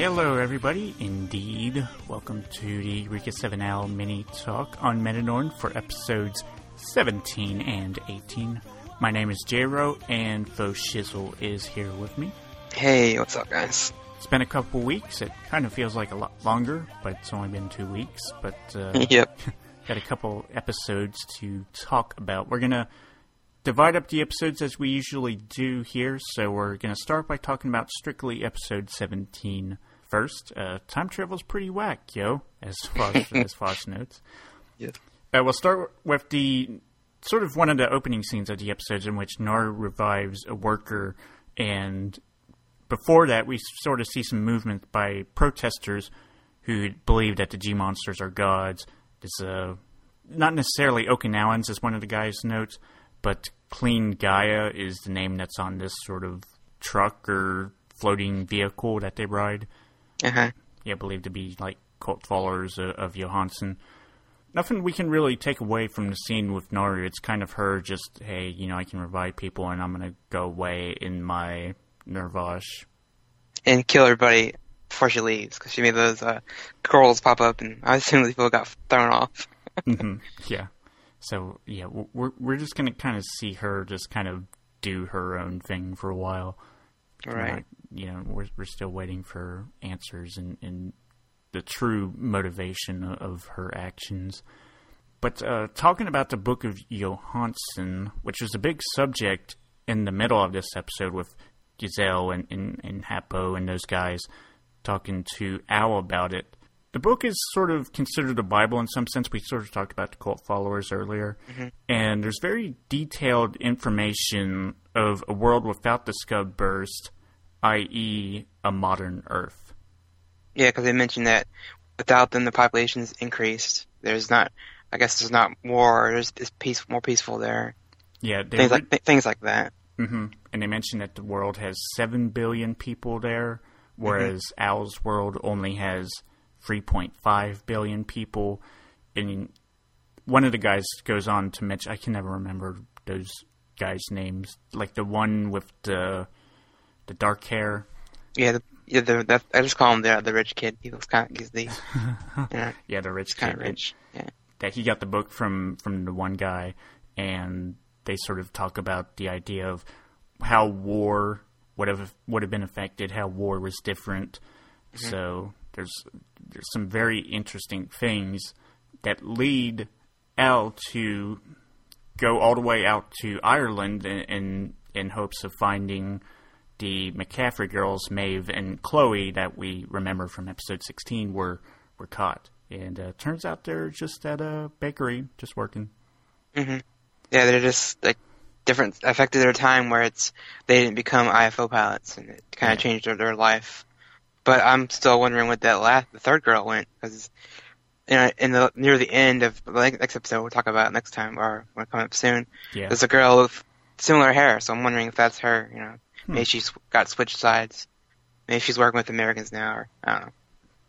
Hello, everybody. Indeed, welcome to the Eureka 7 Ao mini talk on Metanorn for episodes 17 and 18. My name is J-Ro, and Fo Shizzle is here with me. Hey, what's up, guys? It's been a couple weeks. It kind of feels like a lot longer, but it's only been two weeks. But uh, Yep. got a couple episodes to talk about. We're gonna divide up the episodes as we usually do here. So we're gonna start by talking about strictly episode 17 first. Uh, time travel's pretty whack, yo, as Fosh, as Fosh notes. Yep. Uh, we'll start with the sort of one of the opening scenes of the episodes in which Naru revives a worker, and before that, we sort of see some movement by protesters who believe that the G monsters are gods. It's uh, not necessarily Okinawans, as one of the guys notes, but Clean Gaia is the name that's on this sort of truck or floating vehicle that they ride Uh huh. yeah, believed to be like cult followers of, of Johansson. Nothing we can really take away from the scene with Naru. It's kind of her just, hey, you know, I can revive people and I'm going to go away in my Nirvash. And kill everybody before she leaves because she made those uh, corals pop up, and I assume these people got thrown off. hmm Yeah. So, yeah, we're, we're just going to kind of see her just kind of do her own thing for a while. Right. You know, we're, we're still waiting for answers and, and the true motivation of her actions. But uh, talking about the Book of Johansson, which was a big subject in the middle of this episode with Giselle and, and, and Hapo and those guys talking to Ao about it. The book is sort of considered a Bible in some sense. We sort of talked about the cult followers earlier. And there's very detailed information of a world without the Scub Burst, i.e., a modern Earth. Yeah, because they mentioned that without them, the population's increased. There's not, I guess, there's not war. There's it's peace, more peaceful there. Yeah, Things like th- things like that. hmm And they mentioned that the world has 7 billion people there, whereas Ao's world only has 3.5 billion people. And one of the guys goes on to mention, I can never remember those guys' names, like the one with the the dark hair. Yeah, the, yeah. The, that, I just call him the the rich kid. He looks kind of, he's the, yeah, Yeah, the rich kind of rich. Yeah. that he got the book from from the one guy, and they sort of talk about the idea of how war would have would have been affected, how war was different. Mm-hmm. So there's there's some very interesting things that lead Ao to go all the way out to Ireland in in, in hopes of finding the McCaffrey girls, Maeve and Chloe, that we remember from episode 16, were were caught. And uh, turns out they're just at a bakery, just working. Mhm. Yeah, they're just like different affected their time where it's they didn't become IFO pilots and it kind of Yeah. changed their, their life. But I'm still wondering what that last the third girl went because you know, in the near the end of the next episode we'll talk about next time or when it comes up soon. Yeah. There's a girl with similar hair, so I'm wondering if that's her. You know, Hmm. maybe she's got switched sides. Maybe she's working with Americans now, or I don't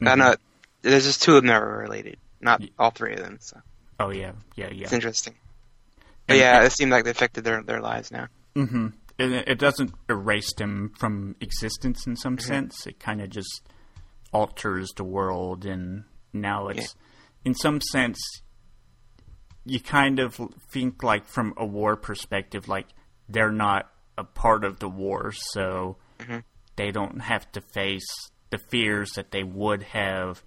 know. I Mhm. know there's just two of them that are related, not all three of them. So Oh yeah, yeah, yeah. it's interesting. But And- yeah, it seemed like they affected their their lives now. Mm-hmm. And it it doesn't erase them from existence in some sense. It kind of just alters the world, and now it's, in some sense, you kind of think like from a war perspective, like they're not a part of the war, so mm-hmm. they don't have to face the fears that they would have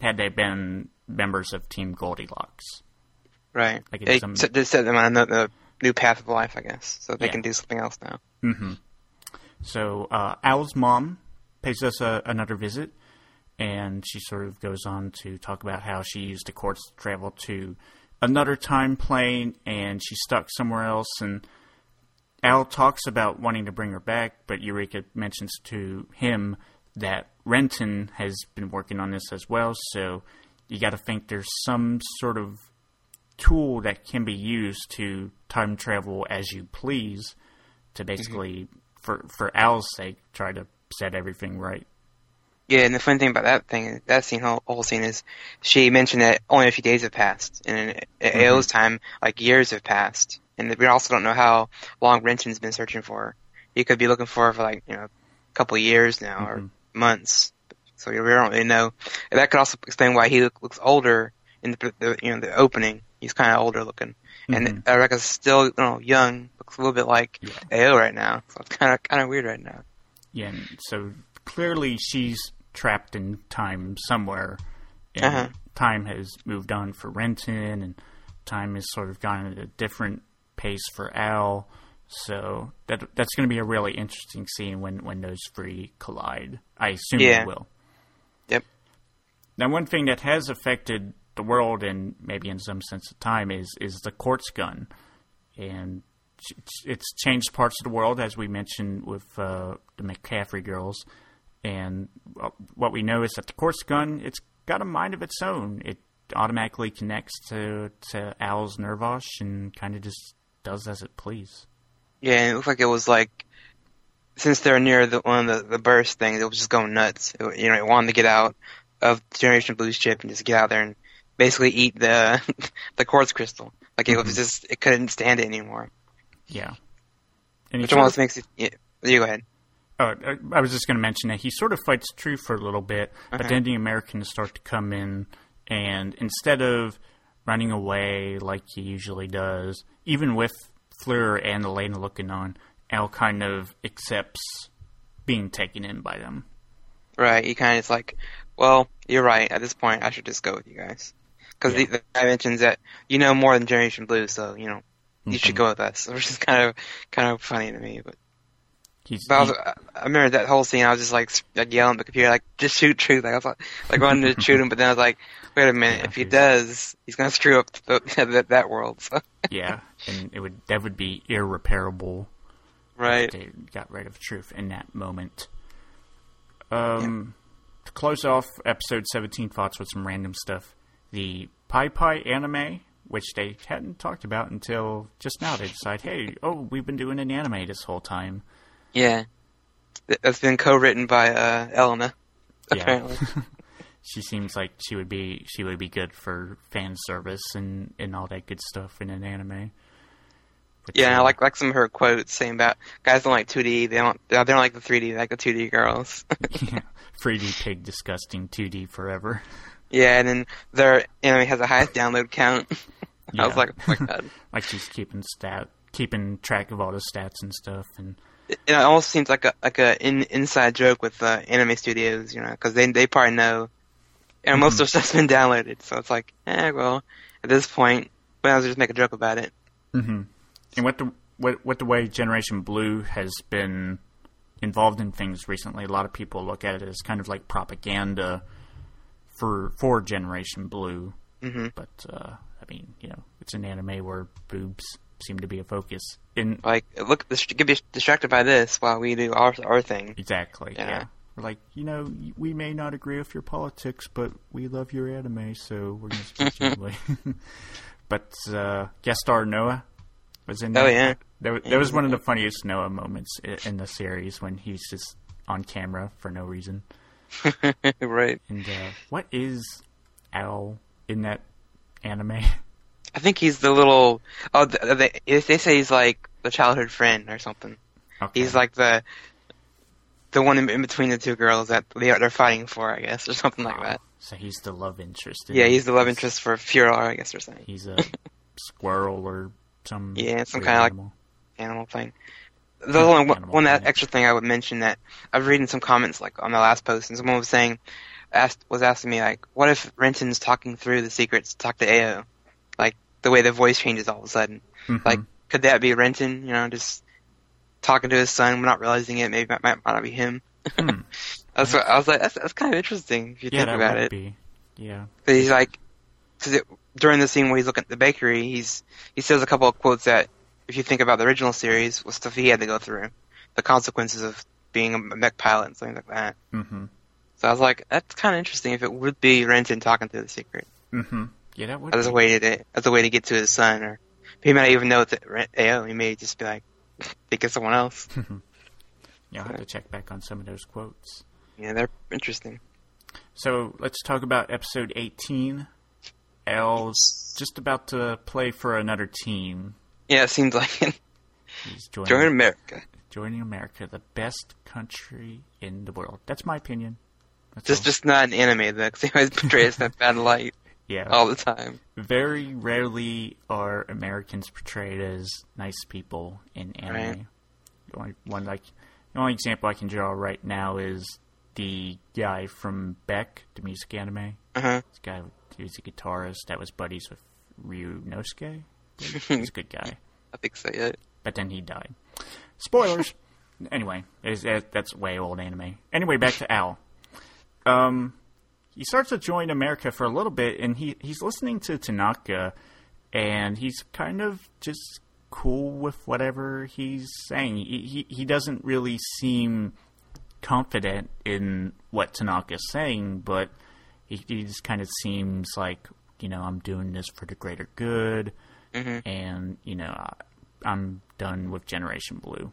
had they been members of Team Goldilocks. Right. Like They some- set, them on the, the new path of life, I guess, so they Yeah. can do something else now. Mm-hmm. So uh, Ao's mom pays us a, another visit, and she sort of goes on to talk about how she used the quartz to travel to another time plane, and she's stuck somewhere else. And Ao talks about wanting to bring her back, but Eureka mentions to him that Renton has been working on this as well. So you got to think there's some sort of tool that can be used to time travel as you please to mm-hmm. basically for for Ao's sake try to set everything right. Yeah, and the funny thing about that thing, that scene, whole, whole scene is, she mentioned that only a few days have passed, and in mm-hmm. AO's time, like years have passed, and we also don't know how long Renton's been searching for her. He could be looking for her for like you know a couple of years now or months. so we don't really know. And that could also explain why he look, looks older in the, the you know the opening. He's kind of older looking, Mhm. and Rebecca's still you know young, looks a little bit like Yeah. AO right now. So it's kind of kind of weird right now. Yeah, and so clearly she's trapped in time somewhere, and Uh-huh. time has moved on for Renton, and time has sort of gone at a different pace for Ao. So that that's going to be a really interesting scene when when those three collide. I assume Yeah. they will. Yep. Now, one thing that has affected the world, and maybe in some sense of time, is is the quartz gun, and it's- it's changed parts of the world, as we mentioned with uh, the McCaffrey girls. And what we know is that the quartz gun, it's got a mind of its own. It automatically connects to to Ao's Nirvash and kind of just does as it please. Yeah, it looked like it was like since they're near the one of the, the burst things, it was just going nuts. It, you know, it wanted to get out of Generation Bleu's ship and just get out there and basically eat the the quartz crystal. Like it was just it couldn't stand it anymore. Yeah. And Which almost makes it. Yeah, you go ahead. Oh, uh, I was just going to mention that he sort of fights Truth for a little bit, but Uh-huh. then the Americans start to come in, and instead of running away like he usually does, even with Fleur and Elena looking on, Ao kind of accepts being taken in by them. Right. He kind of is like, well, you're right. At this point, I should just go with you guys. Because Yeah. the, the guy mentions that you know more than Generation Bleu, so you know you should Mhm. go with us, which is kind of kind of funny to me. But, He's, but I, was, I remember that whole scene. I was just like, like yelling at the computer, like just shoot Truth. Like I was like, like wanting to shoot him, but then I was like, wait a minute, Yeah, if he does, he's gonna screw up the, that that world. So. yeah, and it would that would be irreparable. Right. They got rid of truth in that moment. Um, to close off episode seventeen, thoughts with some random stuff. The Pi Pi anime, which they hadn't talked about until just now, they decide, hey, oh, we've been doing an anime this whole time. Yeah. Th- That's been co-written by uh, Elena. Yeah. Apparently. She seems like she would be she would be good for fan service and, and all that good stuff in an anime. But, Yeah, I uh, like like some of her quotes saying about guys don't like 2D. They don't. They don't like the 3D. They like the 2D girls. yeah, 3D pig disgusting, 2D forever. yeah, and then their anime has the highest download count. I was like, oh my god. like she's keeping stat keeping track of all the stats and stuff and It, it almost seems like a like a in, inside joke with uh, anime studios, you know, because they they probably know. And most Mhm. of their stuff's been downloaded, so it's like, eh, well, at this point, well just make a joke about it. hmm and what the what what the way Generation Bleu has been involved in things recently, a lot of people look at it as kind of like propaganda for for Generation Bleu. hmm But uh, I mean, you know, it's an anime where boobs seem to be a focus. In Like, look, get be distracted by this while we do our our thing. exactly, yeah. Yeah. We're like, you know, we may not agree with your politics, but we love your anime, so we're gonna support you but uh, guest star Noah was in there. Oh, yeah. That, wa- that was one of the funniest Noah moments in the series when he's just on camera for no reason. right. And uh, what is Ao in that anime? I think he's the little. Oh, they they say he's like the childhood friend or something. Okay. He's like the the one in, in between the two girls that they are, they're fighting for, I guess, or something like that. So he's the love interest. Yeah, he's the love interest for Furor, I guess they're saying. He's a squirrel or some Yeah, some weird kinda like- animal. Animal thing. The only one, one that extra thing I would mention that I was reading some comments like on the last post, and someone was saying, asked was asking me like, what if Renton's talking through the secrets to talk to Ao, like the way the voice changes all of a sudden. Mhm. Like, could that be Renton? You know, just talking to his son, not realizing it. Maybe that might, might not be him. Hmm. That's what, I was like, that's, that's kind of interesting if you yeah, think that about it. be. Yeah. But he's like, because during the scene where he's looking at the bakery, he's he says a couple of quotes that, if you think about the original series, was stuff he had to go through, the consequences of being a mech pilot and things like that. Mm-hmm. So I was like, that's kind of interesting if it would be Renton talking through the secret Mm-hmm. Yeah, that would. as a way to as a way to get to his son, or he might not even know it's Ren- Ao. He may just be like, think it's someone else. Yeah, I'll have to check back on some of those quotes. Yeah, they're interesting. So let's talk about episode 18. L's just about to play for another team. Yeah, it seems like it. He's joining, Join America. joining America, the best country in the world. That's my opinion. That's Just all. just not an anime though, 'cause they always portray us in that bad light yeah. all the time. Very rarely are Americans portrayed as nice people in anime. Right. The only one like the only example I can draw right now is the guy from Beck, the music anime. Uh huh. This guy, he was a guitarist that was buddies with Ryu Nosuke. He's a good guy, I think so. Yeah. but then he died. Spoilers. anyway, that's way old anime. Anyway, back to Ao. Um, he starts to join America for a little bit, and he he's listening to Tanaka, and he's kind of just cool with whatever he's saying. He he, he doesn't really seem confident in what Tanaka's saying, but he, he just kind of seems like you know I'm doing this for the greater good, mm-hmm. and you know I, I'm done with Generation Bleu.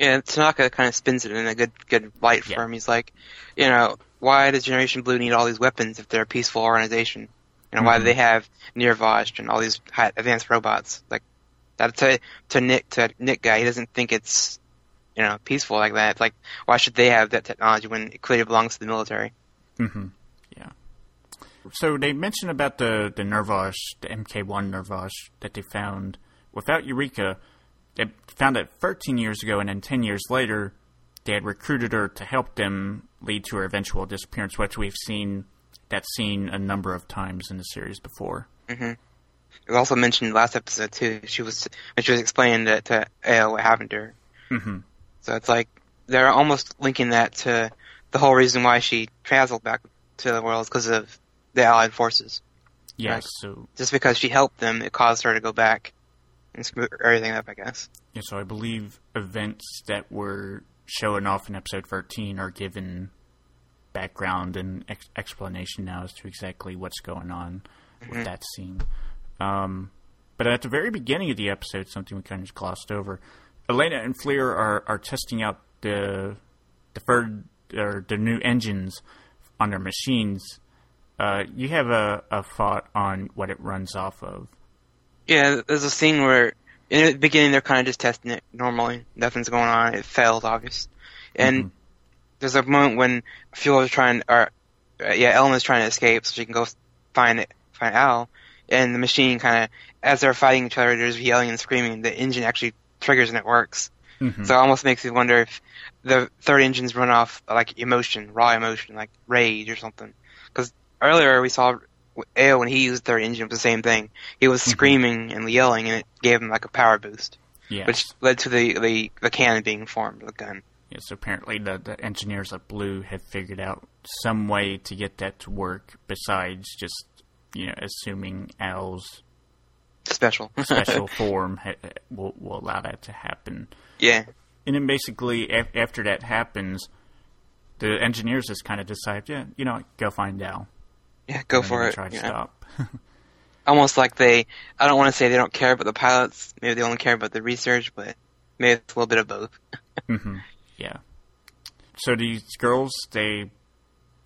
Yeah, Tanaka kind of spins it in a good good light for him. He's like, you know, why does Generation Bleu need all these weapons if they're a peaceful organization? You know, why do they have Nirvash and all these high, advanced robots? Like that to to Nick to Nick guy, he doesn't think it's you know peaceful like that. Like why should they have that technology when it clearly belongs to the military? Mm-hmm. Yeah. So they mentioned about the the Nirvash, the MK1 Nirvash that they found without Eureka. They found it 13 years ago, and then 10 years later, they had recruited her to help them lead to her eventual disappearance, which we've seen that scene a number of times in the series before. It was also mentioned last episode too. She was when she was explaining to, to Ao what happened to her. Mm-hmm. So it's like they're almost linking that to the whole reason why she traveled back to the world is because of the Allied forces. Yes. Right. So Just because she helped them, it caused her to go back and screw everything up. I guess. Yeah, so I believe events that were showing off in episode 13 are given background and ex- explanation now as to exactly what's going on with that scene. Um, but at the very beginning of the episode, something we kind of just glossed over, Elena and Fleur are, are testing out the third or the new engines on their machines. Uh, you have a, a thought on what it runs off of. Yeah, there's a scene where in the beginning they're kind of just testing it normally. Nothing's going on. It failed, obvious. And there's a moment when Fuel is trying, or uh, yeah, Ellen is trying to escape so she can go find it, find Ao. And the machine kind of, as they're fighting each other, there's yelling and screaming. The engine actually triggers and it works. Mhm. So it almost makes you wonder if the third engines run off like emotion, raw emotion, like rage or something. Because earlier we saw Ao when he used third engine was the same thing. He was mm-hmm. screaming and yelling, and it gave him like a power boost, Yes. which led to the the, the cannon being formed, the gun. Yes, apparently the, the engineers at Blue have figured out some way to get that to work besides just, you know, assuming Ao's Special. special form ha- will, will allow that to happen. yeah. And then basically, af- after that happens, the engineers just kind of decide, yeah, you know, go find Ao. Yeah, go for it. Try to yeah. stop. Almost like they, I don't want to say they don't care about the pilots. Maybe they only care about the research, but maybe it's a little bit of both. hmm Yeah. So these girls, they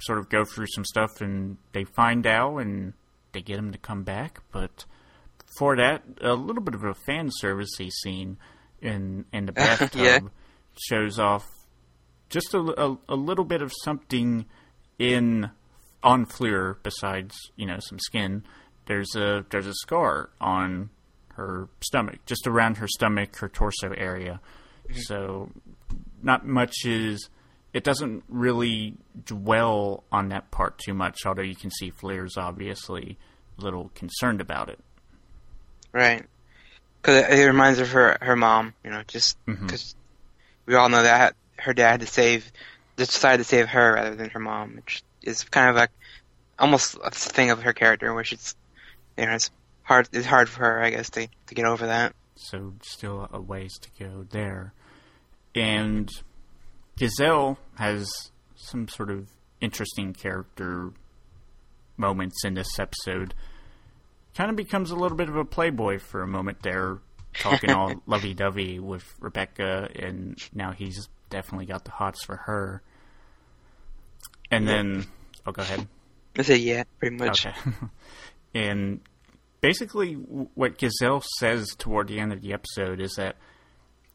sort of go through some stuff and they find Ao and they get him to come back. But for that, a little bit of a fan servicey scene in in the bathtub Yeah. shows off just a, a, a little bit of something in on Fleur besides you know some skin. There's a there's a scar on her stomach, just around her stomach, her torso area. Mm-hmm. So not much is. It doesn't really dwell on that part too much, although you can see Fleur's obviously a little concerned about it. Right. Because it, reminds her of her her mom, you know, just mm-hmm. because we all know that her dad had to save, just decided to save her rather than her mom, which is kind of like almost a thing of her character, where she's, you know, it's hard. It's hard for her, I guess, to to get over that. So still a ways to go there. And Gazelle has some sort of interesting character moments in this episode. Kind of becomes a little bit of a playboy for a moment there, talking all lovey dovey with Rebecca, and now he's definitely got the hots for her. And then, oh, go ahead. I say yeah, pretty much. Okay. and basically, what Gazelle says toward the end of the episode is that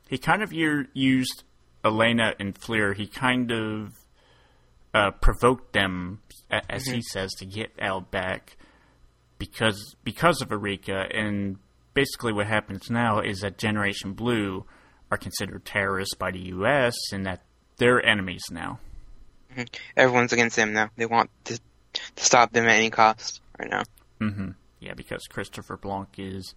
he kind of used Elena and Fleur. He kind of uh, provoked them, as he says, to get Ao back because because of Erika. And basically, what happens now is that Generation Bleu are considered terrorists by the U.S. and that they're enemies now. Everyone's against them now. They want to, to stop them at any cost right now. hmm Yeah, because Christopher Blanc is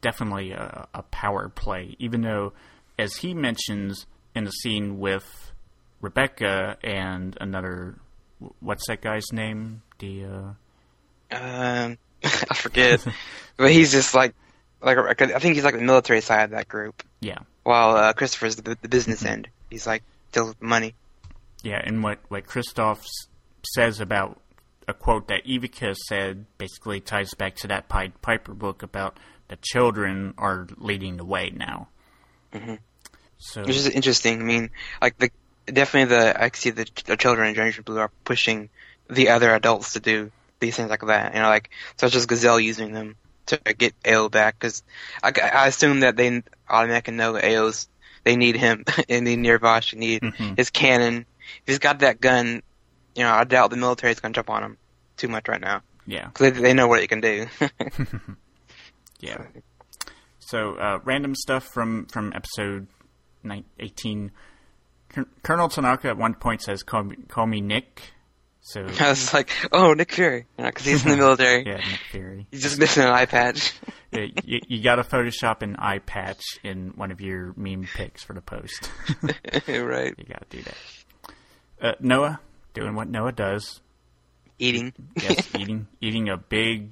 definitely a, a power play, even though, as he mentions in the scene with Rebecca and another, what's that guy's name? The uh, Um, I forget, but he's just like, like I think he's like the military side of that group, yeah, while uh, Christopher's the, the business end. He's like deals with money. Yeah, and what what Christoph says about a quote that Ivica said basically ties back to that Pied Piper book about the children are leading the way now. Mhm. So Which is interesting. I mean, like the definitely the I see the, the children in Generation Bleu are pushing the other adults to do these things like that. You know, like such as Gazelle using them to get AO back because I, I assume that they automatically know that AO's they need him and they need Nirvash, they need Mhm. his cannon. If he's got that gun, you know, I doubt the military's gonna jump on him too much right now yeah. because they, they know what it can do. Yeah. So uh, random stuff from from episode nine, 18. Col- Colonel Tanaka at one point says, "Call me, call me Nick." So I was like, oh, Nick Fury, because he's in the military. yeah, Nick Fury. He's just missing an eye patch. Yeah, you, you got to Photoshop an eye patch in one of your meme pics for the post. right. you got to do that. Uh, Noah doing what Noah does. Eating. Yes, eating eating a big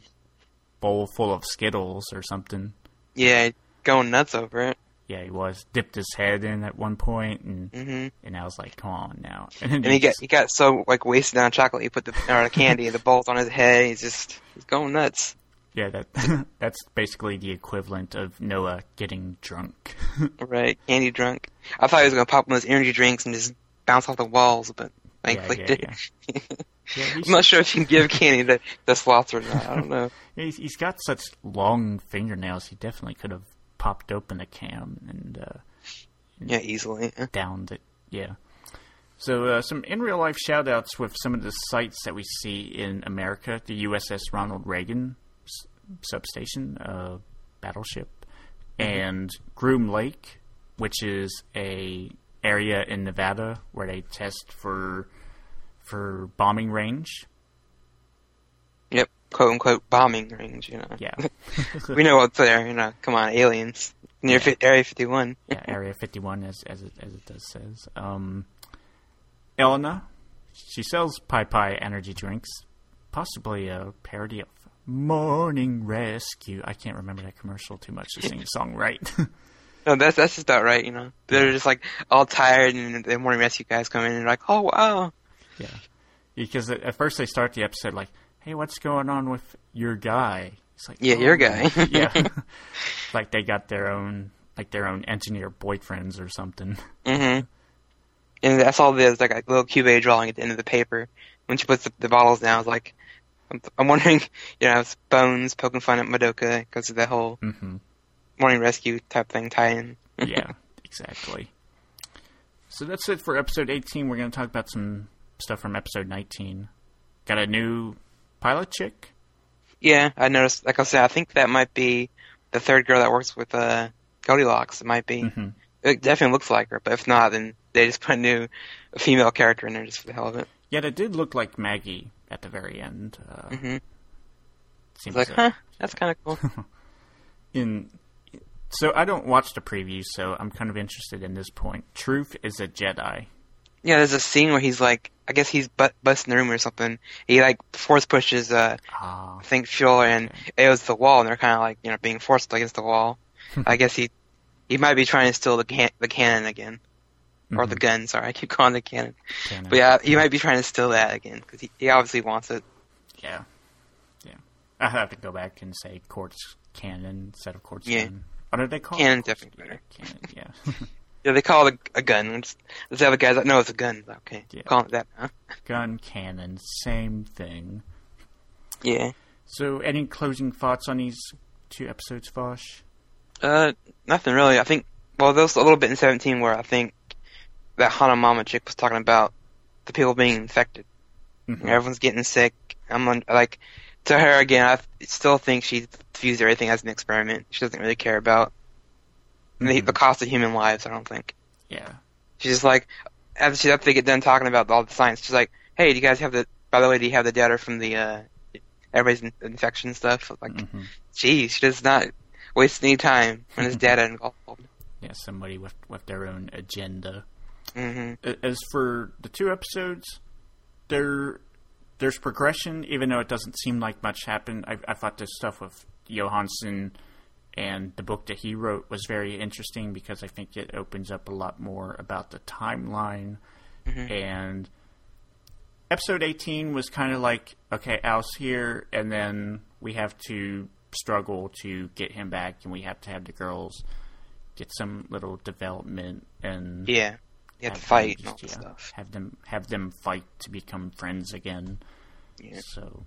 bowl full of Skittles or something. Yeah, going nuts over it. Yeah, he was dipped his head in at one point, and hmm and I was like, "Come on now!" And, And he got he got so like wasted on chocolate. He put the or the candy, the balls on his head. He's just he's going nuts. yeah, that that's basically the equivalent of Noah getting drunk. Right, candy drunk. I thought he was gonna pop one of those energy drinks and just bounce off the walls, but thankfully yeah, did. yeah. yeah, I'm not sure if you can give candy to the sloths or not. I don't know. he's, he's got such long fingernails. He definitely could have popped open a cam and uh, Yeah, easily. downed it. Yeah. So uh, some in real life shout outs with some of the sites that we see in America: the USS Ronald Reagan s- substation, uh, battleship, and Groom Lake, which is a area in Nevada where they test for for bombing range. Yep, quote unquote bombing range. You know. Yeah. we know what's there. You know, come on, aliens near fi- Area 51. yeah, Area 51, as as it, as it does says. Um, Elena, she sells Pi Pi energy drinks, possibly a parody of Morning Rescue. I can't remember that commercial too much to sing the song right. No, that's that's just about right. You know, they're just like all tired, and the morning rescue guys come in and they're like, "Oh wow, yeah, because at first they start the episode like, "Hey, what's going on with your guy?" It's like, Yeah, "Oh, your guy." yeah, like they got their own like their own engineer boyfriends or something. Mm-hmm. And that's all there's like a little cube drawing at the end of the paper. When she puts the, the bottles down, it's like, I'm, I'm wondering, you know, it's Bones poking fun at Madoka because of that whole hmm morning rescue type thing tie in. yeah, exactly. So that's it for episode 18. We're going to talk about some stuff from episode 19. Got a new pilot chick? Yeah, I noticed, like I said, I think that might be the third girl that works with uh, Goldilocks. It might be. hmm It definitely looks like her, but if not, then they just put a new female character in there just for the hell of it. Yet it did look like Maggie at the very end. Uh, hmm seems like, uh, huh, that's kind of cool. in so I don't watch the preview, so I'm kind of interested in this point. Truth is a Jedi. Yeah, there's a scene where he's like, I guess he's bu- busting the room or something. He like force pushes, uh, Ah, I think Fuel and Ao's the wall, and they're kind of like you know being forced against the wall. I guess he he might be trying to steal the can- the cannon again, or the gun. Sorry, I keep calling the cannon. canon. But yeah, he might be trying to steal that again because he, he obviously wants it. yeah, yeah. I have to go back and say quartz cannon instead of quartz Yeah. gun. What did they call Cannon it? definitely better. Cannon, yeah. Yeah, they call it a, a gun. It's- the other guys that know it's a gun. Okay, Yeah. calling it that. Huh? gun, cannon, same thing. Yeah. So, any closing thoughts on these two episodes, Fosh? Uh, nothing really. I think. Well, there was a little bit in 17 where I think that Hana Mama chick was talking about the people being infected. Mhm. Everyone's getting sick. I'm on, like to her again. I still think she views everything as an experiment. She doesn't really care about the, Mhm. the cost of human lives. I don't think Yeah. she's just like after she after they get done talking about all the science. She's like, "Hey, do you guys have the? By the way, do you have the data from the uh, everybody's in- infection stuff?" Like, hmm geez, she does not waste any time when there's data involved. Yeah, somebody with with their own agenda. hmm As for the two episodes, there there's progression, even though it doesn't seem like much happened. I, I thought this stuff with Johansson and the book that he wrote was very interesting because I think it opens up a lot more about the timeline. Mm-hmm. And episode 18 was kind of like, okay, Ao's here, and then we have to struggle to get him back, and we have to have the girls get some little development and Yeah, you have to fight them just, yeah. Have them have them fight to become friends again. Yeah. So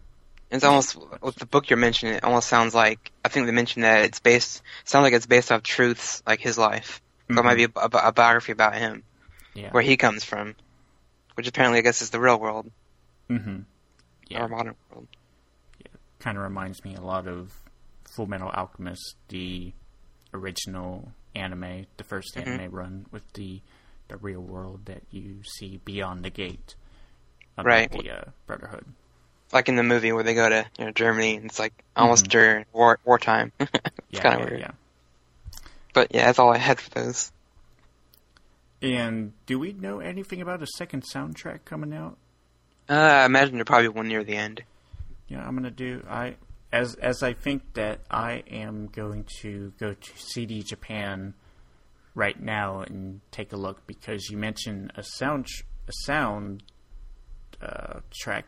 It's almost with the book you're mentioning. It almost sounds like I think they mentioned that it's based. Sounds like it's based off truths like his life, or it might be a, a, a biography about him, yeah, where he comes from, which apparently I guess is the real world mm-hmm. yeah, or modern world. Yeah. Kind of reminds me a lot of Full Metal Alchemist, the original anime, the 1st Mm-hmm. anime run with the the real world that you see beyond the gate, of Right. The uh, Brotherhood. Like in the movie where they go to you know, Germany and it's like almost during war wartime. it's Yeah, kind of yeah, weird. yeah. But yeah, that's all I had for those. And do we know anything about a second soundtrack coming out? Uh, I imagine they're probably one near the end. Yeah, I'm gonna do I as as I think that I am going to go to CD Japan right now and take a look because you mentioned a sound tr- a sound uh, track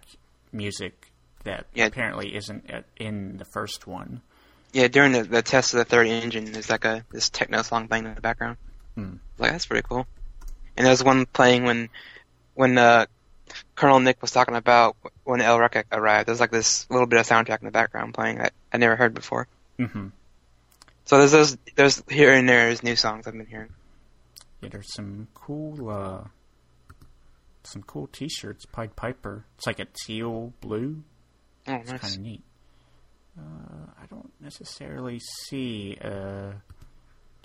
music that Yeah. apparently isn't in the first one. Yeah, during the, the test of the third engine, there's like a this techno song playing in the background. Hmm. Like that's pretty cool. And there's one playing when when uh, Colonel Nick was talking about when El arrived. There's like this little bit of soundtrack in the background playing that I never heard before. hmm So there's those there's here and there is new songs I've been hearing. Yeah, there's some cool uh, some cool T-shirts. Pied Piper. It's like a teal blue. Oh, It's nice. kind of neat. Uh, I don't necessarily see uh,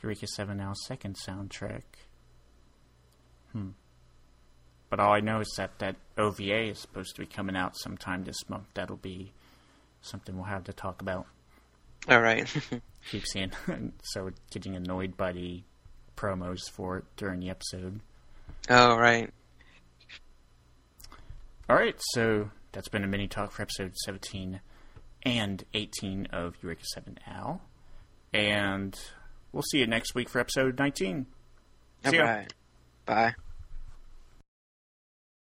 Eureka 7 Now second soundtrack. Hmm. But all I know is that that OVA is supposed to be coming out sometime this month. That'll be something we'll have to talk about. All right. Keep seeing, so getting annoyed by the promos for it during the episode. oh, right. All right, so that's been a mini talk for episode 17 and 18 of Eureka 7 Ao. And we'll see you next week for episode 19. All See ya. right. Bye.